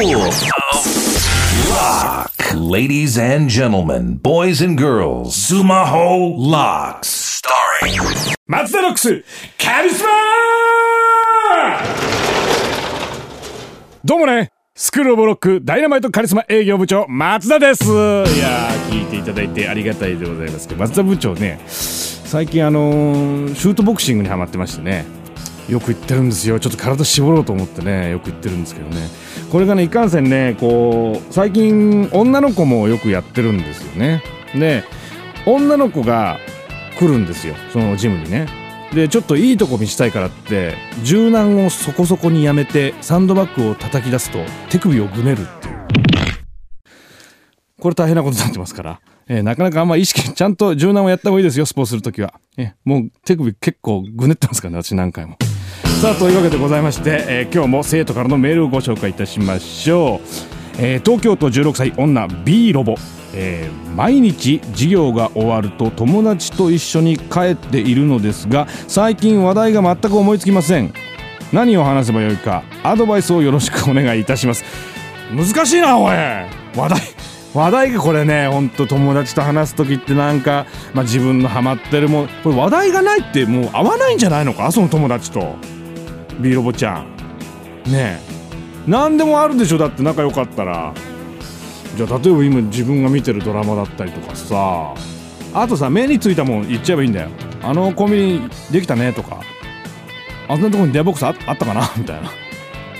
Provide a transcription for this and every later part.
Lock. Ladies and gentlemen, boys and girls, Sumaho Locks. Starring 松田ロックス、カリスマどうもね、スクールオブロックダイナマイトカリスマ営業部長、松田です。いやー、聞いていただいてありがたいでございますけど、松田部長ね、最近あのーシュートボクシングにハマってましてね、よく言ってるんですよ。ちょっと体絞ろうと思ってね、よく言ってるんですけどね。これがね、いかんせんね、こう、最近女の子もよくやってるんですよね。で、女の子が来るんですよ、そのジムにね。でちょっといいとこ見したいからって柔軟をそこそこにやめてサンドバッグを叩き出すと手首をぐねるっていうこれ大変なことになってますから、えーなかなかあんま意識ちゃんと柔軟をやった方がいいですよスポーツするときは、えーもう手首結構ぐねってますからね私何回もさあというわけでございまして、えー今日も生徒からのメールをご紹介いたしましょう、えー東京都16歳女 B ロボ。えー毎日授業が終わると友達と一緒に帰っているのですが最近話題が全く思いつきません。何を話せばよいかアドバイスをよろしくお願いいたします。難しいなおい話題話題がこれねほんと友達と話す時ってなんか、まあ、自分のハマってるもん。これ話題がないってもう合わないんじゃないのかその友達と。B ロボちゃん。ねえ。何でもあるでしょ。だって仲良かったら。じゃあ例えば今自分が見てるドラマだったりとかさ。あとさ目についたもん言っちゃえばいいんだよ。あのコンビニできたねとか。あんなとこにデアボックスあったかな？みたいな。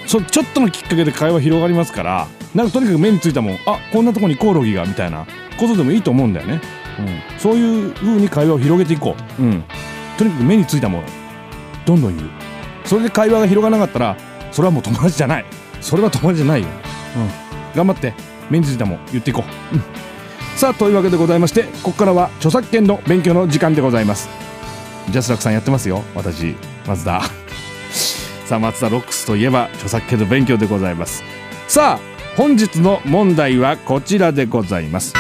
そちょっとのきっかけで会話広がりますから。なんかとにかく目についたもん。あこんなとこにコオロギがみたいな。ことでもいいと思うんだよね、うん、そういう風に会話を広げていこう、うん、とにかく目についたもの。どんどん言う。それで会話が広がらなかったらそれはもう友達じゃない。それは友達じゃないよ、うん、頑張って目についたもん言っていこう、うん、さあというわけでございましてここからは著作権の勉強の時間でございます。ジャスラックさんやってますよ。私松田 さあ松田ロックスといえば著作権の勉強でございます。さあ本日の問題はこちらでございます。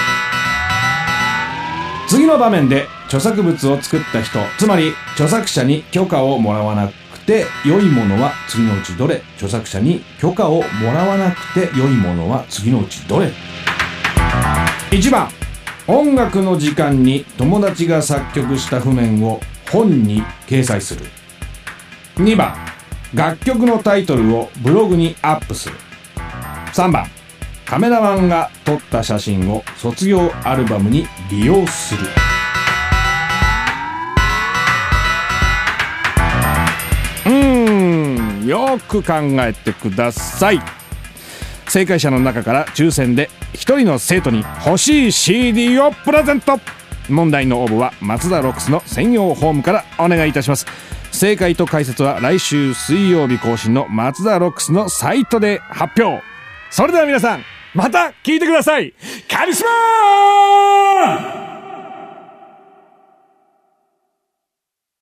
次の場面で著作物を作った人つまり著作者に許可をもらわなくて良いものは次のうちどれ著作者に許可をもらわなくて良いものは次のうちどれ1番音楽の時間に友達が作曲した譜面を本に掲載する2番楽曲のタイトルをブログにアップする3番カメラマンが撮った写真を卒業アルバムに利用するよく考えてください。正解者の中から抽選で1人の生徒に欲しい CD をプレゼント。問題の応募は松田ロックスの専用ホームからお願いいたします。正解と解説は来週水曜日更新の松田ロックスのサイトで発表。それでは皆さんまた聞いてください。カリスマ